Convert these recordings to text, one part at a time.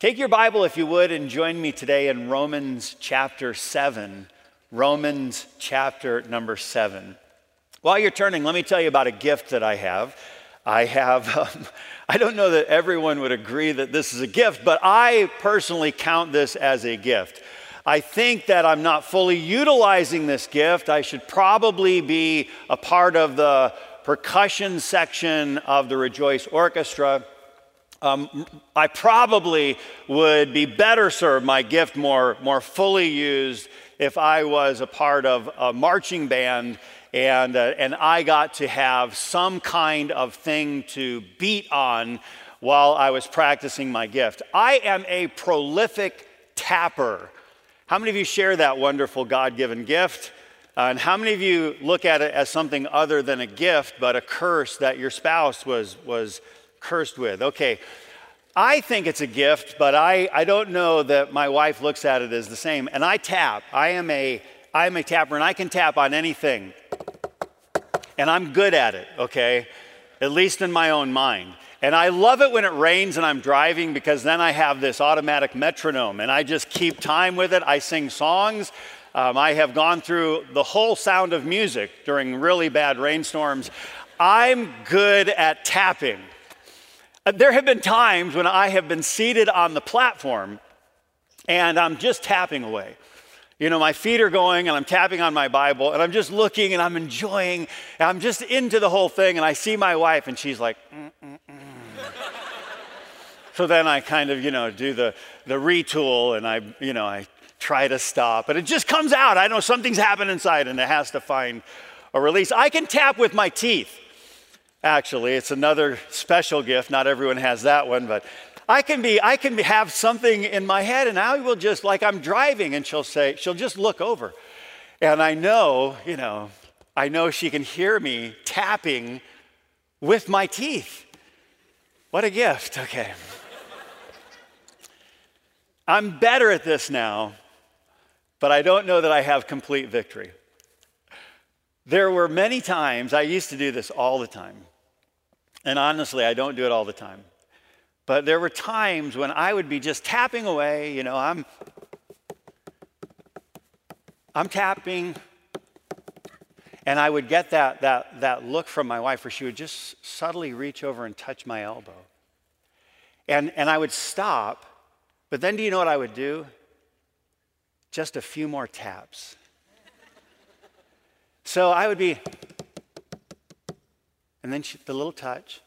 Take your Bible, if you would, and join me today in Romans chapter 7. Romans chapter number 7. While you're turning, let me tell you about a gift that I have. I have, um, I don't know that everyone would agree that this is a gift, but I personally count this as a gift. I think that I'm not fully utilizing this gift. I should probably be a part of the percussion section of the Rejoice Orchestra. Um, I probably would be better served, my gift more, more fully used, if I was a part of a marching band and, uh, and I got to have some kind of thing to beat on while I was practicing my gift. I am a prolific tapper. How many of you share that wonderful God given gift? Uh, and how many of you look at it as something other than a gift, but a curse that your spouse was, was cursed with. Okay, I think it's a gift, but I, I don't know that my wife looks at it as the same. And I tap. I am a I am a tapper, and I can tap on anything. And I'm good at it, okay? At least in my own mind. And I love it when it rains and I'm driving because then I have this automatic metronome and I just keep time with it. I sing songs. Um, I have gone through the whole sound of music during really bad rainstorms. I'm good at tapping. Uh, there have been times when I have been seated on the platform and I'm just tapping away. You know, my feet are going and I'm tapping on my Bible and I'm just looking and I'm enjoying. And I'm just into the whole thing and I see my wife and she's like, mm, mm, mm. so then I kind of, you know, do the, the retool and I, you know, I try to stop. But it just comes out. I know something's happened inside and it has to find a release. I can tap with my teeth. Actually, it's another special gift. Not everyone has that one, but I can be, I can have something in my head, and I will just, like I'm driving, and she'll say, she'll just look over. And I know, you know, I know she can hear me tapping with my teeth. What a gift. Okay. I'm better at this now, but I don't know that I have complete victory. There were many times, I used to do this all the time, and honestly, I don't do it all the time. But there were times when I would be just tapping away, you know, I'm I'm tapping and I would get that, that, that look from my wife where she would just subtly reach over and touch my elbow. And, and I would stop, but then do you know what I would do? Just a few more taps. So I would be, and then she, the little touch.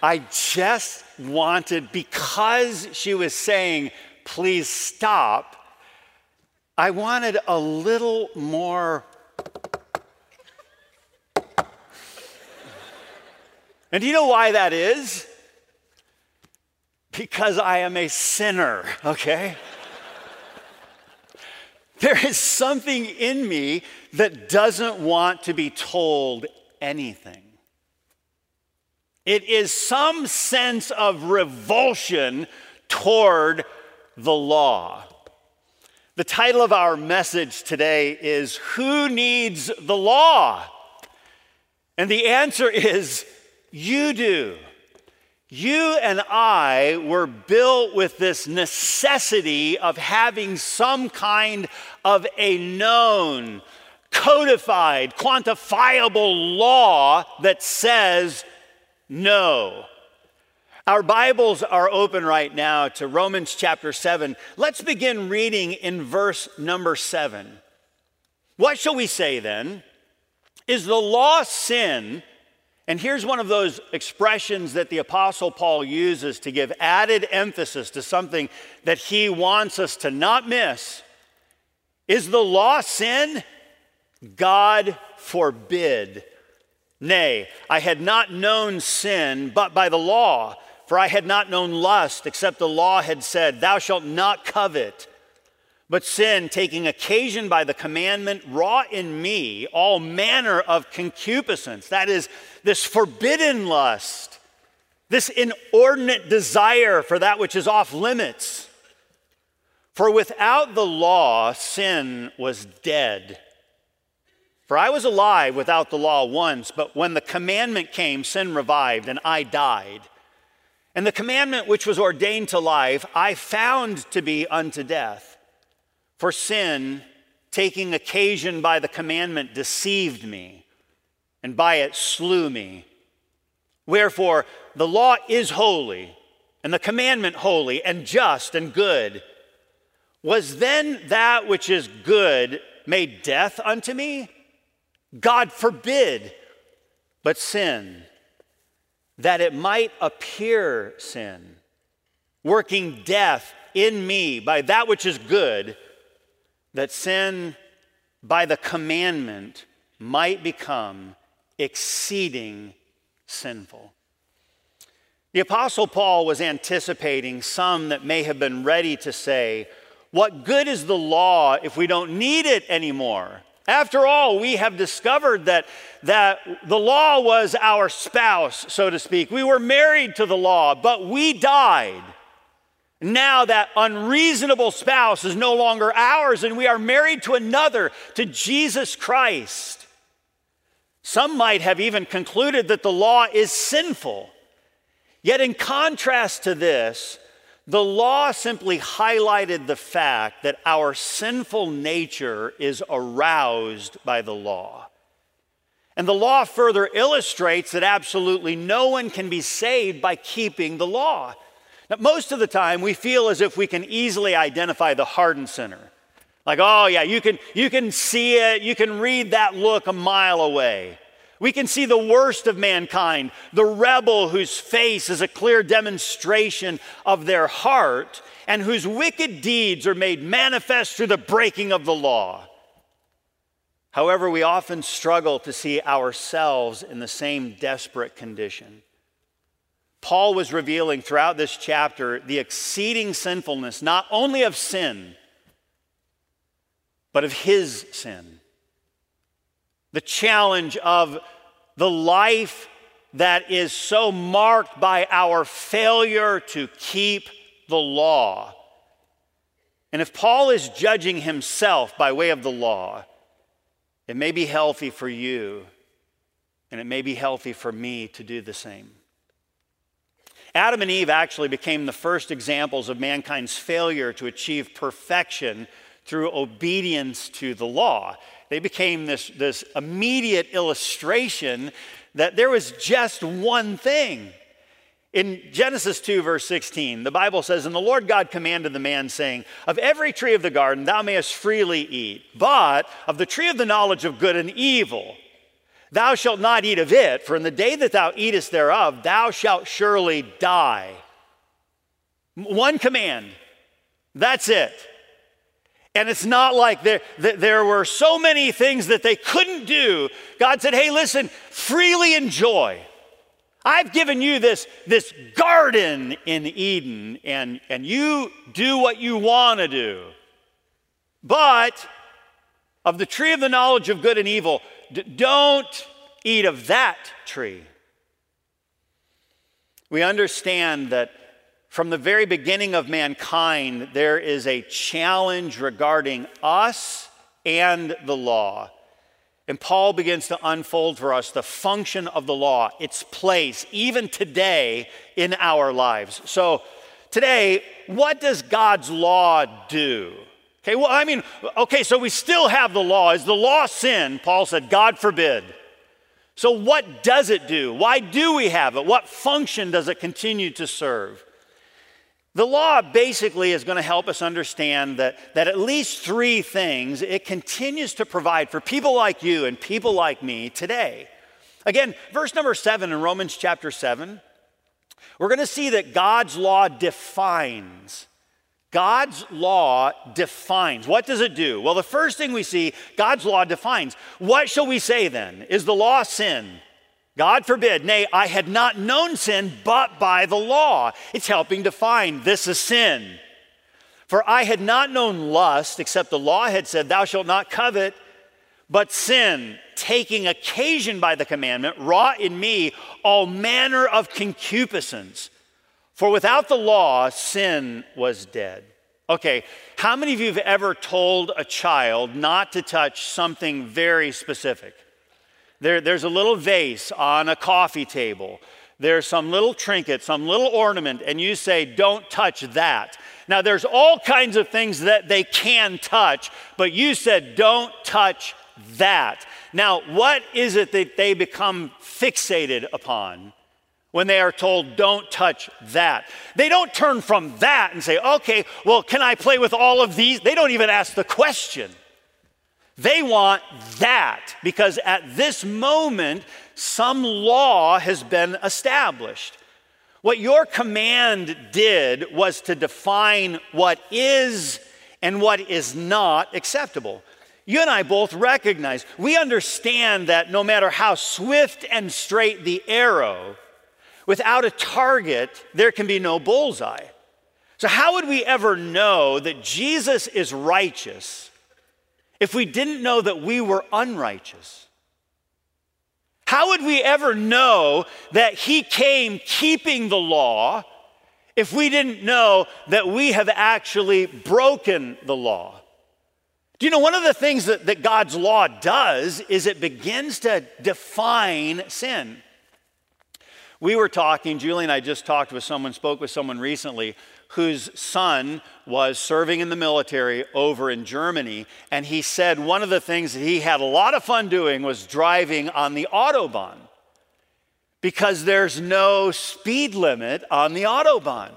I just wanted, because she was saying, please stop, I wanted a little more. And do you know why that is? Because I am a sinner, okay? There is something in me that doesn't want to be told anything. It is some sense of revulsion toward the law. The title of our message today is Who Needs the Law? And the answer is You do. You and I were built with this necessity of having some kind of a known, codified, quantifiable law that says no. Our Bibles are open right now to Romans chapter 7. Let's begin reading in verse number 7. What shall we say then? Is the law sin? And here's one of those expressions that the Apostle Paul uses to give added emphasis to something that he wants us to not miss. Is the law sin? God forbid. Nay, I had not known sin but by the law, for I had not known lust except the law had said, Thou shalt not covet. But sin, taking occasion by the commandment, wrought in me all manner of concupiscence. That is, this forbidden lust, this inordinate desire for that which is off limits. For without the law, sin was dead. For I was alive without the law once, but when the commandment came, sin revived, and I died. And the commandment which was ordained to life, I found to be unto death. For sin, taking occasion by the commandment, deceived me, and by it slew me. Wherefore, the law is holy, and the commandment holy, and just, and good. Was then that which is good made death unto me? God forbid, but sin, that it might appear sin, working death in me by that which is good, that sin by the commandment might become exceeding sinful. The Apostle Paul was anticipating some that may have been ready to say, What good is the law if we don't need it anymore? After all, we have discovered that, that the law was our spouse, so to speak. We were married to the law, but we died. Now that unreasonable spouse is no longer ours, and we are married to another, to Jesus Christ. Some might have even concluded that the law is sinful. Yet, in contrast to this, the law simply highlighted the fact that our sinful nature is aroused by the law. And the law further illustrates that absolutely no one can be saved by keeping the law. Now, most of the time, we feel as if we can easily identify the hardened sinner. Like, oh, yeah, you can, you can see it, you can read that look a mile away. We can see the worst of mankind, the rebel whose face is a clear demonstration of their heart and whose wicked deeds are made manifest through the breaking of the law. However, we often struggle to see ourselves in the same desperate condition. Paul was revealing throughout this chapter the exceeding sinfulness, not only of sin, but of his sin the challenge of the life that is so marked by our failure to keep the law. And if Paul is judging himself by way of the law, it may be healthy for you, and it may be healthy for me to do the same. Adam and Eve actually became the first examples of mankind's failure to achieve perfection through obedience to the law. They became this, this immediate illustration that there was just one thing. In Genesis 2, verse 16, the Bible says, And the Lord God commanded the man, saying, Of every tree of the garden thou mayest freely eat, but of the tree of the knowledge of good and evil, thou shalt not eat of it, for in the day that thou eatest thereof, thou shalt surely die. One command, that's it. And it's not like there, there were so many things that they couldn't do. God said, hey, listen, freely enjoy. I've given you this, this garden in Eden, and, and you do what you want to do. But of the tree of the knowledge of good and evil, d- don't eat of that tree. We understand that from the very beginning of mankind, there is a challenge regarding us and the law. And Paul begins to unfold for us the function of the law, its place, even today in our lives. So, today, what does God's law do? Okay, well, I mean, okay, so we still have the law. Is the law sin? Paul said, God forbid. So, what does it do? Why do we have it? What function does it continue to serve? The law basically is going to help us understand that, that at least three things it continues to provide for people like you and people like me today. Again, verse number seven in Romans chapter seven, we're going to see that God's law defines. God's law defines. What does it do? Well, the first thing we see, God's law defines. What shall we say then? Is the law sin? God forbid, nay, I had not known sin but by the law. It's helping define this is sin. For I had not known lust, except the law had said, Thou shalt not covet, but sin, taking occasion by the commandment, wrought in me all manner of concupiscence. For without the law, sin was dead. Okay, how many of you have ever told a child not to touch something very specific? There, there's a little vase on a coffee table. There's some little trinket, some little ornament, and you say, Don't touch that. Now, there's all kinds of things that they can touch, but you said, Don't touch that. Now, what is it that they become fixated upon? When they are told, don't touch that. They don't turn from that and say, okay, well, can I play with all of these? They don't even ask the question. They want that because at this moment, some law has been established. What your command did was to define what is and what is not acceptable. You and I both recognize, we understand that no matter how swift and straight the arrow, Without a target, there can be no bullseye. So, how would we ever know that Jesus is righteous if we didn't know that we were unrighteous? How would we ever know that He came keeping the law if we didn't know that we have actually broken the law? Do you know one of the things that, that God's law does is it begins to define sin? We were talking, Julie and I just talked with someone, spoke with someone recently whose son was serving in the military over in Germany. And he said one of the things that he had a lot of fun doing was driving on the Autobahn because there's no speed limit on the Autobahn.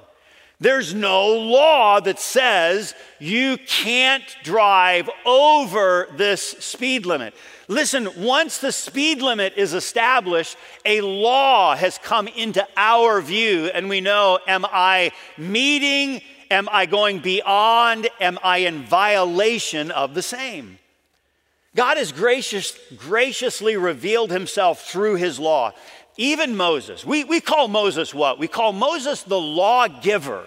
There's no law that says you can't drive over this speed limit. Listen, once the speed limit is established, a law has come into our view, and we know am I meeting? Am I going beyond? Am I in violation of the same? God has gracious, graciously revealed himself through his law. Even Moses, we, we call Moses what? We call Moses the lawgiver.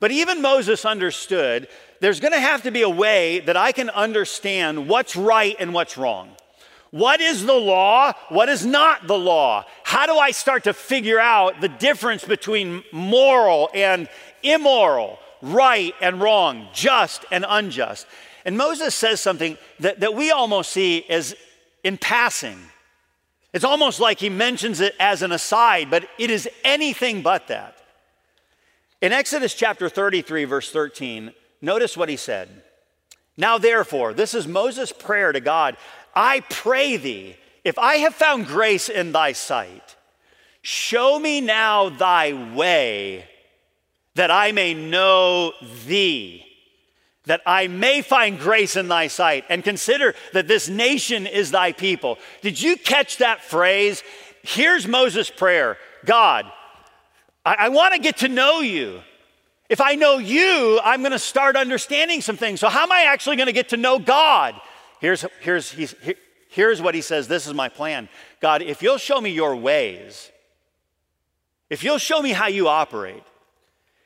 But even Moses understood there's going to have to be a way that I can understand what's right and what's wrong. What is the law? What is not the law? How do I start to figure out the difference between moral and immoral, right and wrong, just and unjust? And Moses says something that, that we almost see as in passing. It's almost like he mentions it as an aside, but it is anything but that. In Exodus chapter 33, verse 13, Notice what he said. Now, therefore, this is Moses' prayer to God I pray thee, if I have found grace in thy sight, show me now thy way, that I may know thee, that I may find grace in thy sight, and consider that this nation is thy people. Did you catch that phrase? Here's Moses' prayer God, I, I want to get to know you. If I know you, I'm going to start understanding some things. So, how am I actually going to get to know God? Here's, here's, here's what he says this is my plan. God, if you'll show me your ways, if you'll show me how you operate,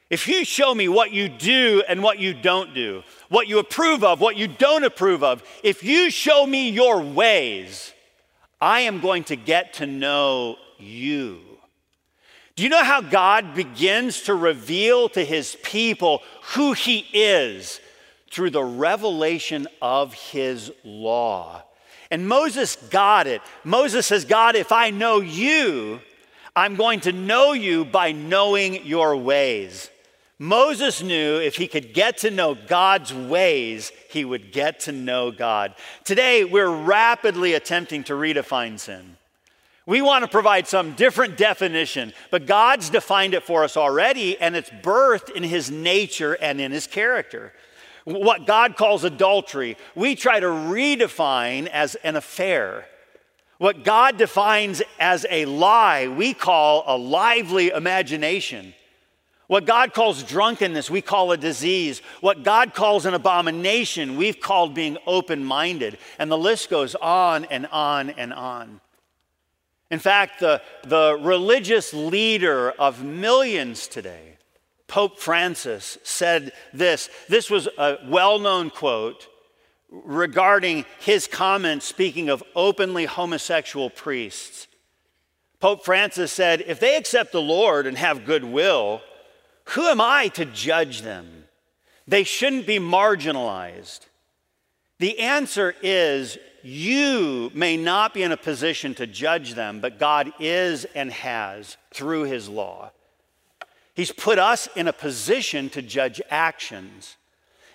if you show me what you do and what you don't do, what you approve of, what you don't approve of, if you show me your ways, I am going to get to know you. Do you know how God begins to reveal to his people who he is? Through the revelation of his law. And Moses got it. Moses says, God, if I know you, I'm going to know you by knowing your ways. Moses knew if he could get to know God's ways, he would get to know God. Today, we're rapidly attempting to redefine sin. We want to provide some different definition, but God's defined it for us already, and it's birthed in His nature and in His character. What God calls adultery, we try to redefine as an affair. What God defines as a lie, we call a lively imagination. What God calls drunkenness, we call a disease. What God calls an abomination, we've called being open minded. And the list goes on and on and on. In fact, the, the religious leader of millions today, Pope Francis, said this. This was a well known quote regarding his comments speaking of openly homosexual priests. Pope Francis said, If they accept the Lord and have goodwill, who am I to judge them? They shouldn't be marginalized. The answer is you may not be in a position to judge them, but God is and has through his law. He's put us in a position to judge actions.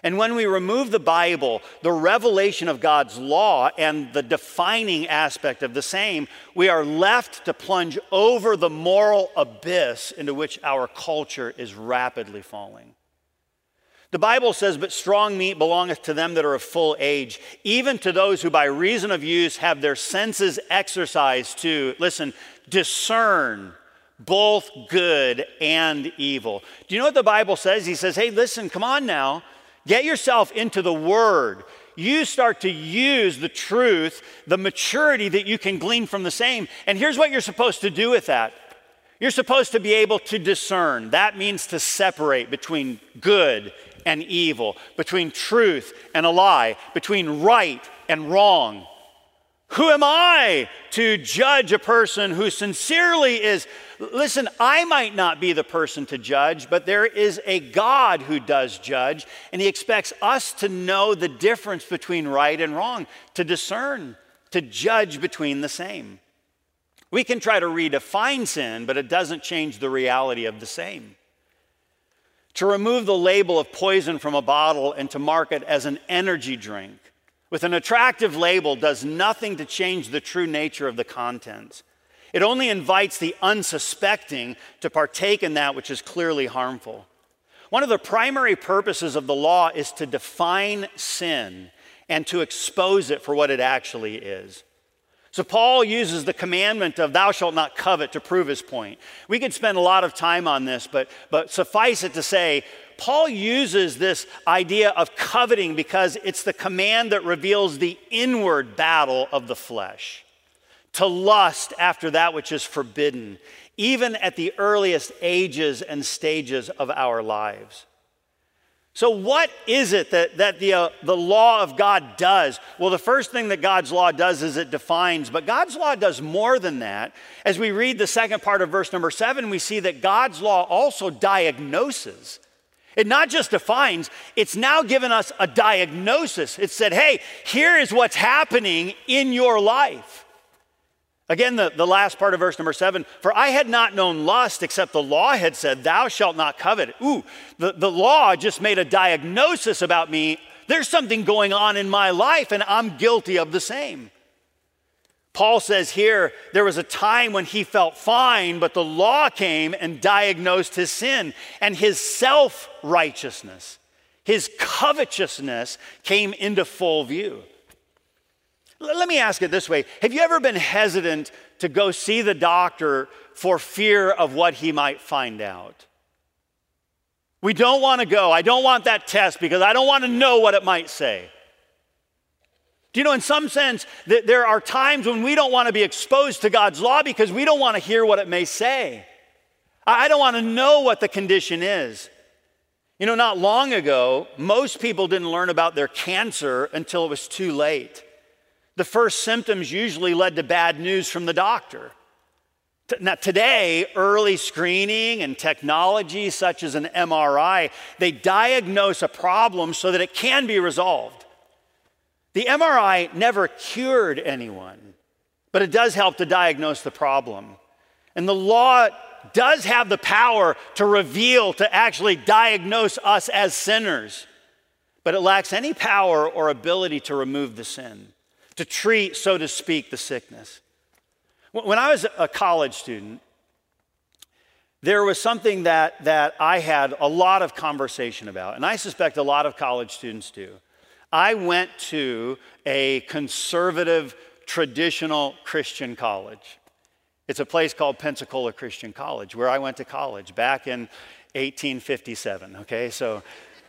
And when we remove the Bible, the revelation of God's law, and the defining aspect of the same, we are left to plunge over the moral abyss into which our culture is rapidly falling. The Bible says, But strong meat belongeth to them that are of full age, even to those who by reason of use have their senses exercised to, listen, discern both good and evil. Do you know what the Bible says? He says, Hey, listen, come on now, get yourself into the Word. You start to use the truth, the maturity that you can glean from the same. And here's what you're supposed to do with that. You're supposed to be able to discern. That means to separate between good and evil, between truth and a lie, between right and wrong. Who am I to judge a person who sincerely is? Listen, I might not be the person to judge, but there is a God who does judge, and He expects us to know the difference between right and wrong, to discern, to judge between the same. We can try to redefine sin, but it doesn't change the reality of the same. To remove the label of poison from a bottle and to market as an energy drink with an attractive label does nothing to change the true nature of the contents. It only invites the unsuspecting to partake in that which is clearly harmful. One of the primary purposes of the law is to define sin and to expose it for what it actually is. So, Paul uses the commandment of thou shalt not covet to prove his point. We could spend a lot of time on this, but, but suffice it to say, Paul uses this idea of coveting because it's the command that reveals the inward battle of the flesh to lust after that which is forbidden, even at the earliest ages and stages of our lives. So, what is it that, that the, uh, the law of God does? Well, the first thing that God's law does is it defines, but God's law does more than that. As we read the second part of verse number seven, we see that God's law also diagnoses. It not just defines, it's now given us a diagnosis. It said, hey, here is what's happening in your life. Again, the, the last part of verse number seven for I had not known lust except the law had said, Thou shalt not covet. Ooh, the, the law just made a diagnosis about me. There's something going on in my life, and I'm guilty of the same. Paul says here, there was a time when he felt fine, but the law came and diagnosed his sin and his self righteousness, his covetousness came into full view. Let me ask it this way Have you ever been hesitant to go see the doctor for fear of what he might find out? We don't want to go. I don't want that test because I don't want to know what it might say. Do you know, in some sense, that there are times when we don't want to be exposed to God's law because we don't want to hear what it may say. I don't want to know what the condition is. You know, not long ago, most people didn't learn about their cancer until it was too late. The first symptoms usually led to bad news from the doctor. Now, today, early screening and technology such as an MRI, they diagnose a problem so that it can be resolved. The MRI never cured anyone, but it does help to diagnose the problem. And the law does have the power to reveal, to actually diagnose us as sinners, but it lacks any power or ability to remove the sin to treat, so to speak, the sickness. When I was a college student, there was something that, that I had a lot of conversation about, and I suspect a lot of college students do. I went to a conservative, traditional Christian college. It's a place called Pensacola Christian College, where I went to college back in 1857. Okay, so,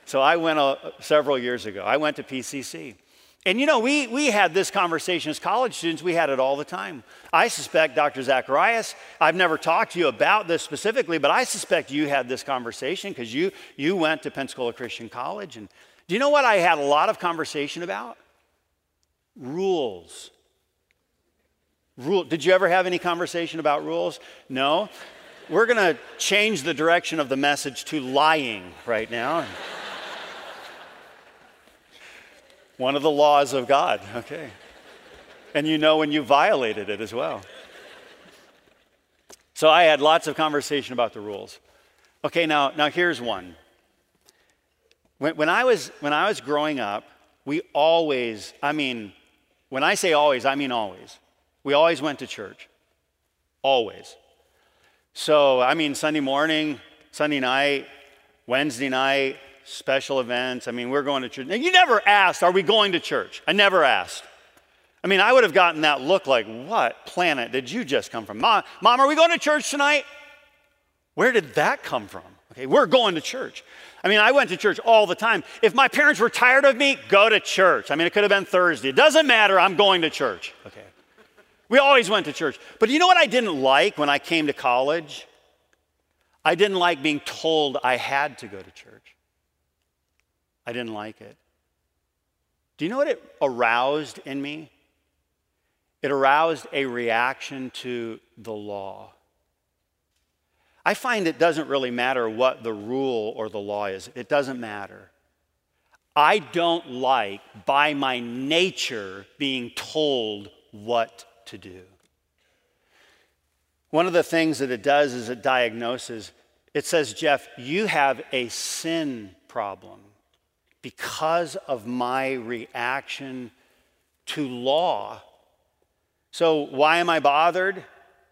so I went uh, several years ago. I went to PCC. And you know, we, we had this conversation as college students, we had it all the time. I suspect, Dr. Zacharias, I've never talked to you about this specifically, but I suspect you had this conversation because you, you went to Pensacola Christian College. And do you know what I had a lot of conversation about? Rules. Rule. Did you ever have any conversation about rules? No? We're going to change the direction of the message to lying right now. One of the laws of God, okay. And you know when you violated it as well. So I had lots of conversation about the rules. Okay, now, now here's one. When, when, I was, when I was growing up, we always, I mean, when I say always, I mean always. We always went to church. Always. So, I mean, Sunday morning, Sunday night, Wednesday night, special events. I mean, we're going to church. Now, you never asked, Are we going to church? I never asked. I mean, I would have gotten that look like, What planet did you just come from? Mom, Mom are we going to church tonight? Where did that come from? Okay, we're going to church. I mean, I went to church all the time. If my parents were tired of me, go to church. I mean, it could have been Thursday. It doesn't matter, I'm going to church. Okay. We always went to church. But you know what I didn't like when I came to college? I didn't like being told I had to go to church. I didn't like it. Do you know what it aroused in me? It aroused a reaction to the law. I find it doesn't really matter what the rule or the law is, it doesn't matter. I don't like, by my nature, being told what to do. One of the things that it does is it diagnoses. It says, Jeff, you have a sin problem because of my reaction to law. So, why am I bothered?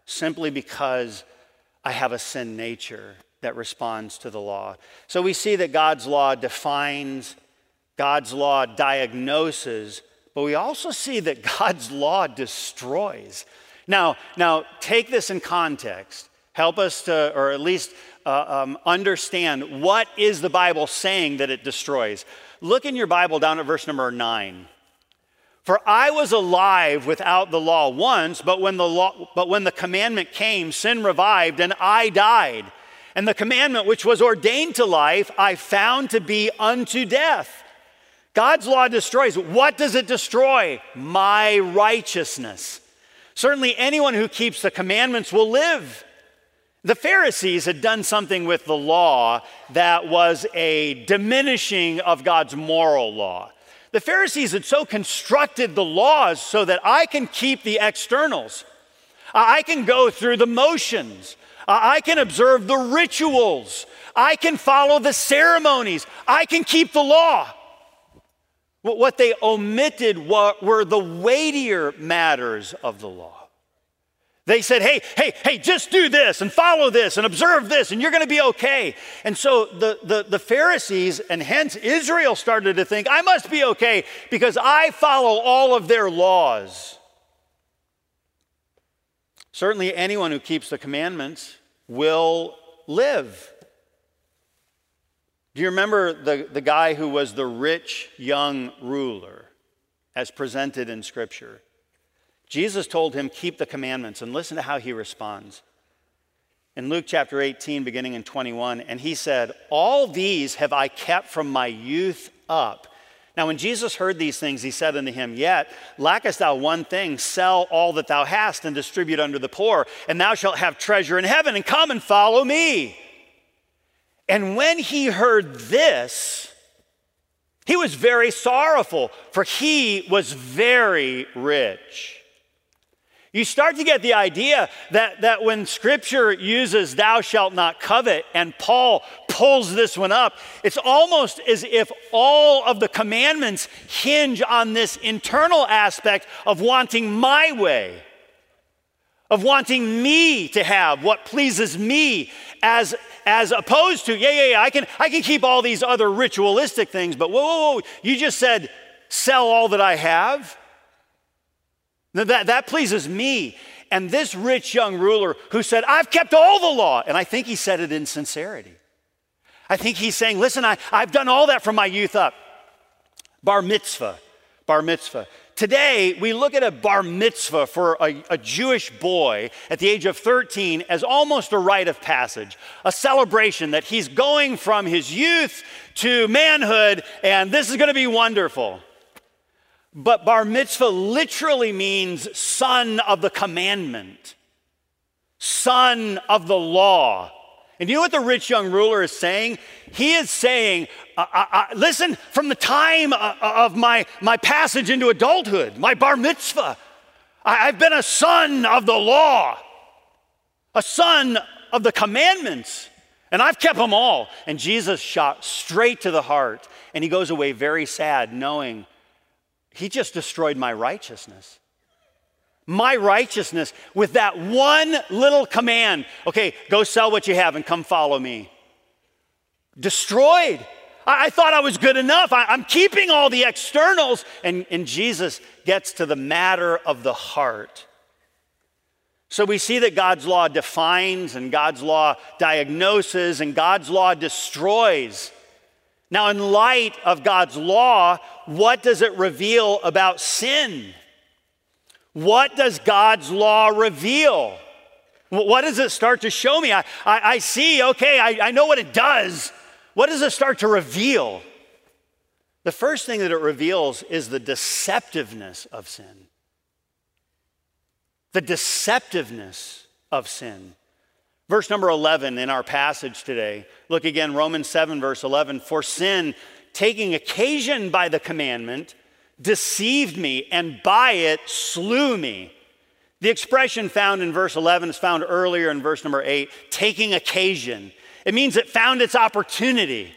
Simply because I have a sin nature that responds to the law. So, we see that God's law defines, God's law diagnoses, but we also see that God's law destroys. Now, now take this in context. Help us to, or at least uh, um, understand what is the Bible saying that it destroys. Look in your Bible down at verse number nine. For I was alive without the law once, but when the law, but when the commandment came, sin revived, and I died. And the commandment which was ordained to life, I found to be unto death. God's law destroys. What does it destroy? My righteousness. Certainly, anyone who keeps the commandments will live. The Pharisees had done something with the law that was a diminishing of God's moral law. The Pharisees had so constructed the laws so that I can keep the externals, I can go through the motions, I can observe the rituals, I can follow the ceremonies, I can keep the law. What they omitted were the weightier matters of the law. They said, hey, hey, hey, just do this and follow this and observe this and you're going to be okay. And so the, the, the, Pharisees and hence Israel started to think, I must be okay because I follow all of their laws. Certainly, anyone who keeps the commandments will live. Do you remember the, the guy who was the rich young ruler as presented in Scripture? Jesus told him, Keep the commandments, and listen to how he responds. In Luke chapter 18, beginning in 21, and he said, All these have I kept from my youth up. Now, when Jesus heard these things, he said unto him, Yet lackest thou one thing, sell all that thou hast and distribute unto the poor, and thou shalt have treasure in heaven, and come and follow me. And when he heard this, he was very sorrowful, for he was very rich. You start to get the idea that, that when scripture uses thou shalt not covet, and Paul pulls this one up, it's almost as if all of the commandments hinge on this internal aspect of wanting my way, of wanting me to have what pleases me as as opposed to, yeah, yeah, yeah, I can, I can keep all these other ritualistic things, but whoa, whoa, whoa, you just said, sell all that I have? Now that, that pleases me. And this rich young ruler who said, I've kept all the law, and I think he said it in sincerity. I think he's saying, listen, I, I've done all that from my youth up. Bar mitzvah, bar mitzvah. Today, we look at a bar mitzvah for a, a, Jewish boy at the age of 13 as almost a rite of passage, a celebration that he's going from his youth to manhood, and this is going to be wonderful. But bar mitzvah literally means son of the commandment, son of the law. And you know what the rich young ruler is saying? He is saying, uh, uh, uh, listen, from the time of my, my passage into adulthood, my bar mitzvah, I, I've been a son of the law, a son of the commandments, and I've kept them all. And Jesus shot straight to the heart, and he goes away very sad, knowing he just destroyed my righteousness my righteousness with that one little command okay, go sell what you have and come follow me. Destroyed. I, I thought I was good enough. I, am keeping all the externals. And, and Jesus gets to the matter of the heart. So we see that God's law defines and God's law diagnoses and God's law destroys. Now, in light of God's law, what does it reveal about sin? What does God's law reveal? What does it start to show me? I, I, I see, okay, I, I know what it does. What does it start to reveal? The first thing that it reveals is the deceptiveness of sin. The deceptiveness of sin. Verse number 11 in our passage today. Look again, Romans 7, verse 11. For sin, taking occasion by the commandment, deceived me and by it slew me. The expression found in verse 11 is found earlier in verse number 8, taking occasion. It means it found its opportunity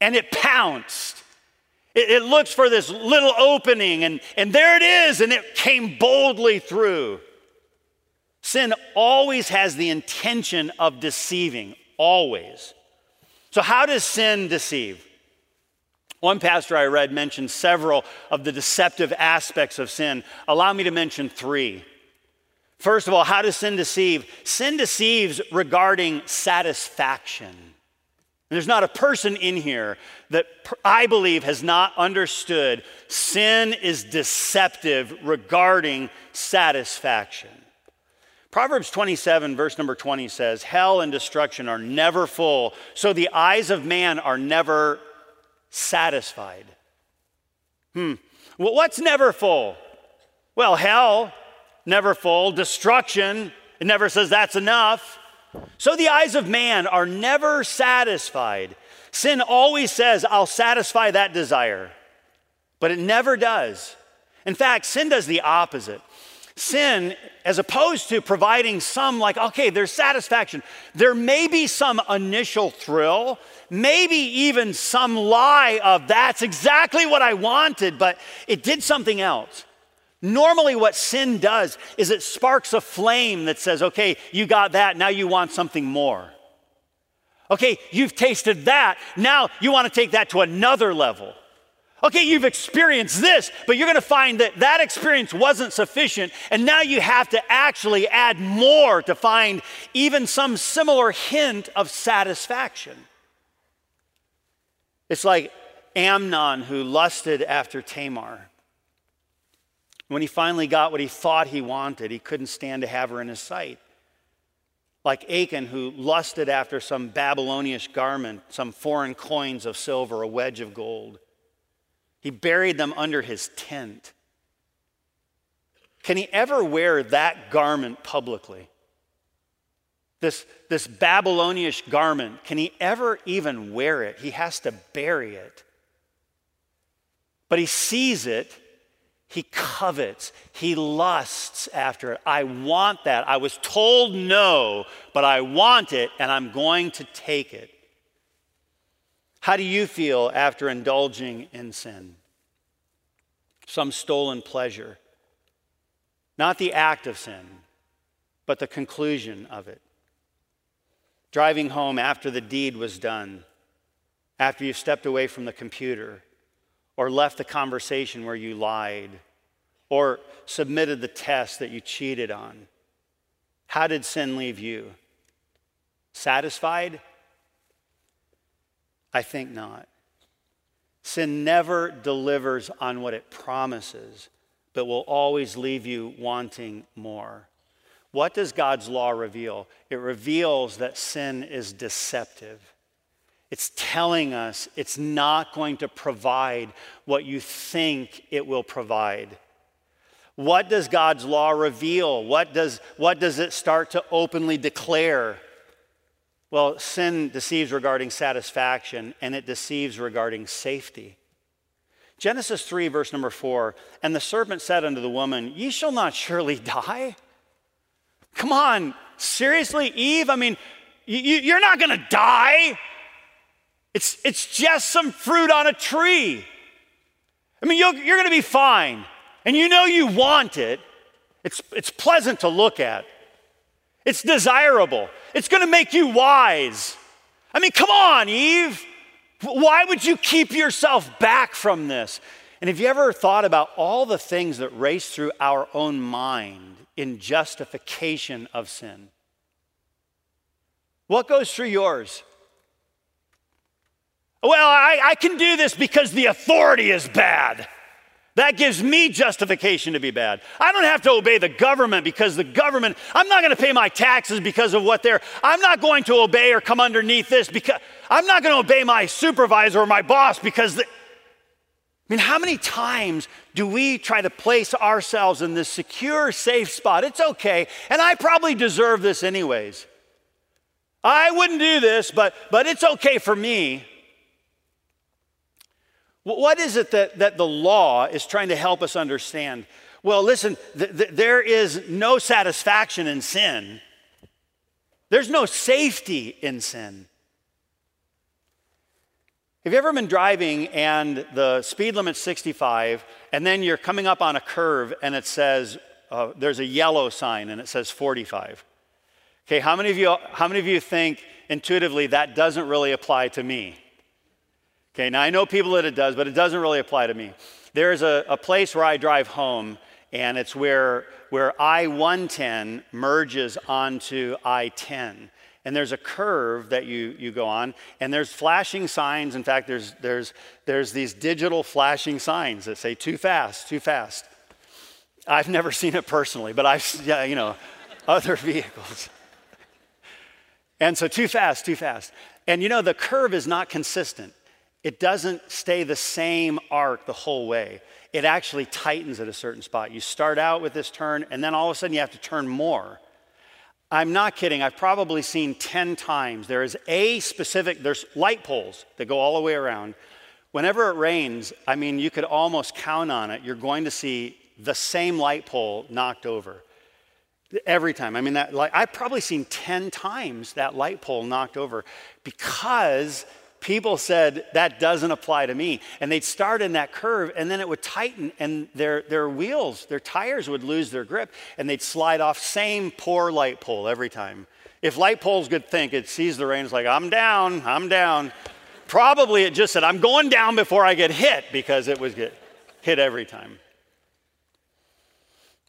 and it pounced. It, it looks for this little opening and, and there it is, and it came boldly through. Sin always has the intention of deceiving, always. So, how does sin deceive? One pastor I read mentioned several of the deceptive aspects of sin. Allow me to mention three. First of all, how does sin deceive? Sin deceives regarding satisfaction. There's not a person in here that I believe has not understood sin is deceptive regarding satisfaction. Proverbs 27, verse number 20 says, Hell and destruction are never full, so the eyes of man are never satisfied. Hmm. Well, what's never full? Well, hell, never full. Destruction, it never says that's enough. So the eyes of man are never satisfied. Sin always says, I'll satisfy that desire, but it never does. In fact, sin does the opposite. Sin, as opposed to providing some, like, okay, there's satisfaction, there may be some initial thrill, maybe even some lie of that's exactly what I wanted, but it did something else. Normally, what sin does is it sparks a flame that says, okay, you got that, now you want something more. Okay, you've tasted that, now you want to take that to another level. Okay, you've experienced this, but you're going to find that that experience wasn't sufficient, and now you have to actually add more to find even some similar hint of satisfaction. It's like Amnon who lusted after Tamar. When he finally got what he thought he wanted, he couldn't stand to have her in his sight. Like Achan, who lusted after some Babylonish garment, some foreign coins of silver, a wedge of gold. He buried them under his tent. Can he ever wear that garment publicly? This, this Babylonish garment, can he ever even wear it? He has to bury it. But he sees it, he covets, he lusts after it. I want that. I was told no, but I want it and I'm going to take it. How do you feel after indulging in sin? Some stolen pleasure. Not the act of sin, but the conclusion of it. Driving home after the deed was done, after you've stepped away from the computer, or left the conversation where you lied, or submitted the test that you cheated on. How did sin leave you? Satisfied? I think not. Sin never delivers on what it promises, but will always leave you wanting more. What does God's law reveal? It reveals that sin is deceptive. It's telling us it's not going to provide what you think it will provide. What does God's law reveal? What does, what does it start to openly declare? Well, sin deceives regarding satisfaction and it deceives regarding safety. Genesis 3, verse number 4 And the serpent said unto the woman, Ye shall not surely die. Come on, seriously, Eve? I mean, you, are not going to die. It's, it's just some fruit on a tree. I mean, you're, you're going to be fine. And you know you want it. It's, it's pleasant to look at, it's desirable, it's going to make you wise. I mean, come on, Eve. Why would you keep yourself back from this? And have you ever thought about all the things that race through our own mind in justification of sin? What goes through yours? Well, I, I, can do this because the authority is bad. That gives me justification to be bad. I don't have to obey the government because the government, I'm not going to pay my taxes because of what they're, I'm not going to obey or come underneath this because, I'm not going to obey my supervisor or my boss because, the, I mean, how many times do we try to place ourselves in this secure, safe spot? It's okay, and I probably deserve this anyways. I wouldn't do this, but, but it's okay for me. What is it that, that the law is trying to help us understand? Well, listen, th- th- there is no satisfaction in sin, there's no safety in sin. Have you ever been driving and the speed limit's 65, and then you're coming up on a curve and it says, uh, there's a yellow sign and it says 45? Okay, how many of you, how many of you think intuitively that doesn't really apply to me? Okay, now I know people that it does, but it doesn't really apply to me. There's a, a place where I drive home, and it's where, where I 110 merges onto I 10. And there's a curve that you, you go on, and there's flashing signs. In fact, there's, there's, there's these digital flashing signs that say too fast, too fast. I've never seen it personally, but I've, yeah, you know, other vehicles. And so too fast, too fast. And you know, the curve is not consistent it doesn't stay the same arc the whole way. It actually tightens at a certain spot. You start out with this turn, and then all of a sudden you have to turn more. I'm not kidding. I've probably seen 10 times. There is a specific, there's light poles that go all the way around. Whenever it rains, I mean, you could almost count on it. You're going to see the same light pole knocked over. Every time. I mean, that, like, I've probably seen 10 times that light pole knocked over because people said, that doesn't apply to me. And they'd start in that curve and then it would tighten and their, their wheels, their tires would lose their grip and they'd slide off. Same poor light pole every time. If light poles could think, it sees the rain, it's like, I'm down, I'm down. Probably it just said, I'm going down before I get hit because it was get hit every time.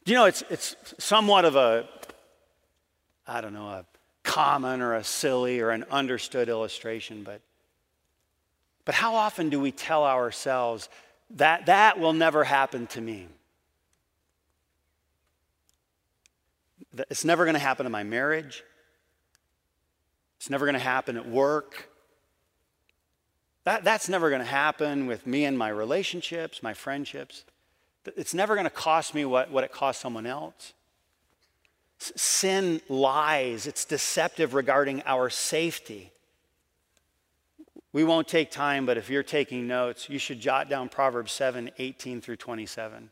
You know, it's, it's somewhat of a, I don't know, a common or a silly or an understood illustration, but but how often do we tell ourselves that that will never happen to me? It's never going to happen in my marriage. It's never going to happen at work. That, that's never going to happen with me and my relationships, my friendships. It's never going to cost me what, what it costs someone else. Sin lies, it's deceptive regarding our safety. We won't take time, but if you're taking notes, you should jot down Proverbs 7 18 through 27.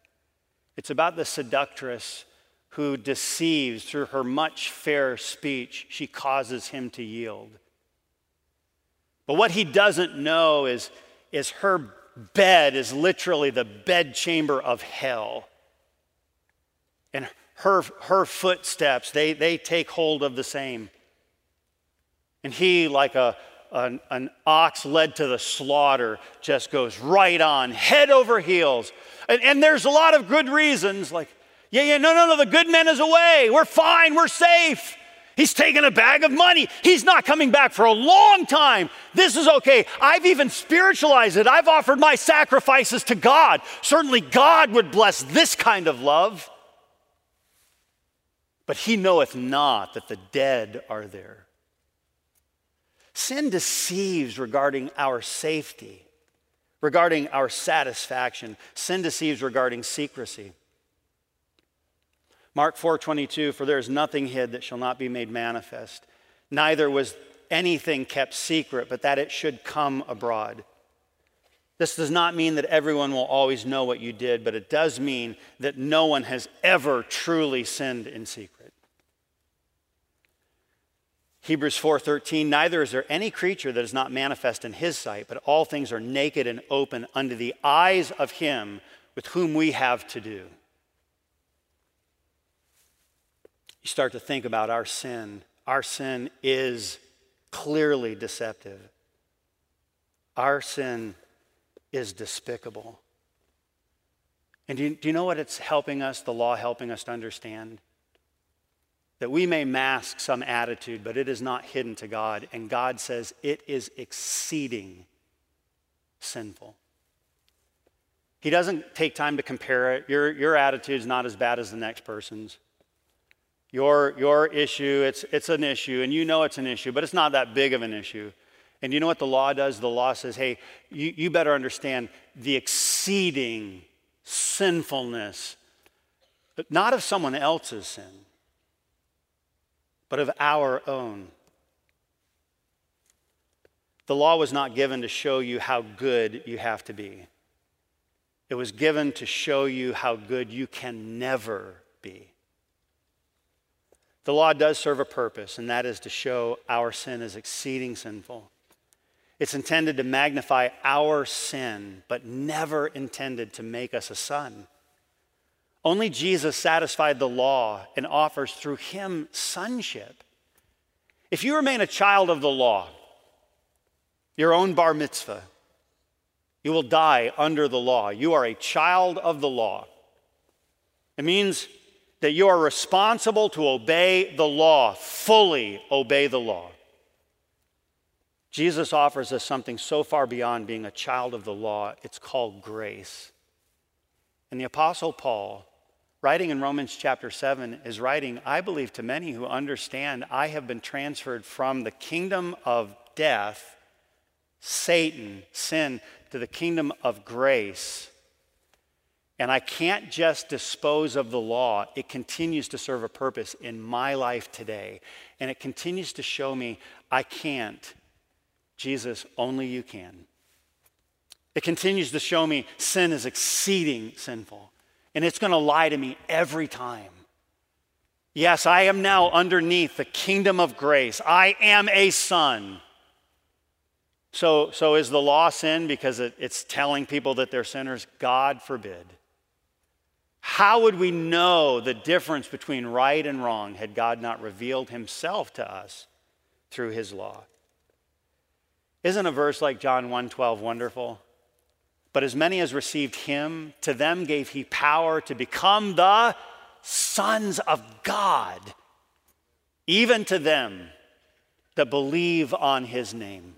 It's about the seductress who deceives through her much fair speech, she causes him to yield. But what he doesn't know is, is her bed is literally the bedchamber of hell. And her, her footsteps, they, they take hold of the same. And he, like a, an, an, ox led to the slaughter just goes right on, head over heels. And, and there's a lot of good reasons, like, yeah, yeah, no, no, no, the good man is away. We're fine, we're safe. He's taken a bag of money. He's not coming back for a long time. This is okay. I've even spiritualized it. I've offered my sacrifices to God. Certainly, God would bless this kind of love. But he knoweth not that the dead are there. Sin deceives regarding our safety, regarding our satisfaction. Sin deceives regarding secrecy. Mark 4:22 for there is nothing hid that shall not be made manifest neither was anything kept secret, but that it should come abroad. This does not mean that everyone will always know what you did, but it does mean that no one has ever truly sinned in secret. Hebrews 4:13 Neither is there any creature that is not manifest in his sight, but all things are naked and open under the eyes of him with whom we have to do. You start to think about our sin. Our sin is clearly deceptive. Our sin is despicable. And do you, do you know what it's helping us, the law helping us to understand? That we may mask some attitude, but it is not hidden to God. And God says it is exceeding sinful. He doesn't take time to compare it. Your, your attitude's not as bad as the next person's. Your, your issue, it's, it's an issue, and you know it's an issue, but it's not that big of an issue. And you know what the law does? The law says, hey, you, you better understand the exceeding sinfulness, not of someone else's sin, but of our own. The law was not given to show you how good you have to be. It was given to show you how good you can never be. The law does serve a purpose, and that is to show our sin is exceeding sinful. It's intended to magnify our sin, but never intended to make us a son. Only Jesus satisfied the law and offers through him sonship. If you remain a child of the law, your own bar mitzvah, you will die under the law. You are a child of the law. It means that you are responsible to obey the law, fully obey the law. Jesus offers us something so far beyond being a child of the law, it's called grace. And the Apostle Paul, writing in Romans chapter 7, is writing, I believe, to many who understand I have been transferred from the kingdom of death, Satan, sin, to the kingdom of grace. And I can't just dispose of the law. It continues to serve a purpose in my life today. And it continues to show me I can't Jesus, only you can. It continues to show me sin is exceeding sinful, and it's going to lie to me every time. Yes, I am now underneath the kingdom of grace. I am a son. So, so is the law sin because it, it's telling people that they're sinners? God forbid. How would we know the difference between right and wrong had God not revealed himself to us through his law? Isn't a verse like John 1:12 wonderful? But as many as received him, to them gave he power to become the sons of God, even to them that believe on his name.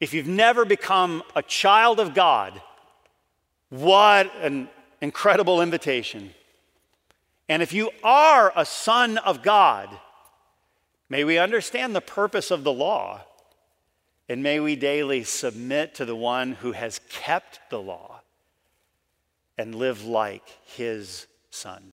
If you've never become a child of God, what an incredible invitation. And if you are a son of God, may we understand the purpose of the law and may we daily submit to the one who has kept the law and live like his son.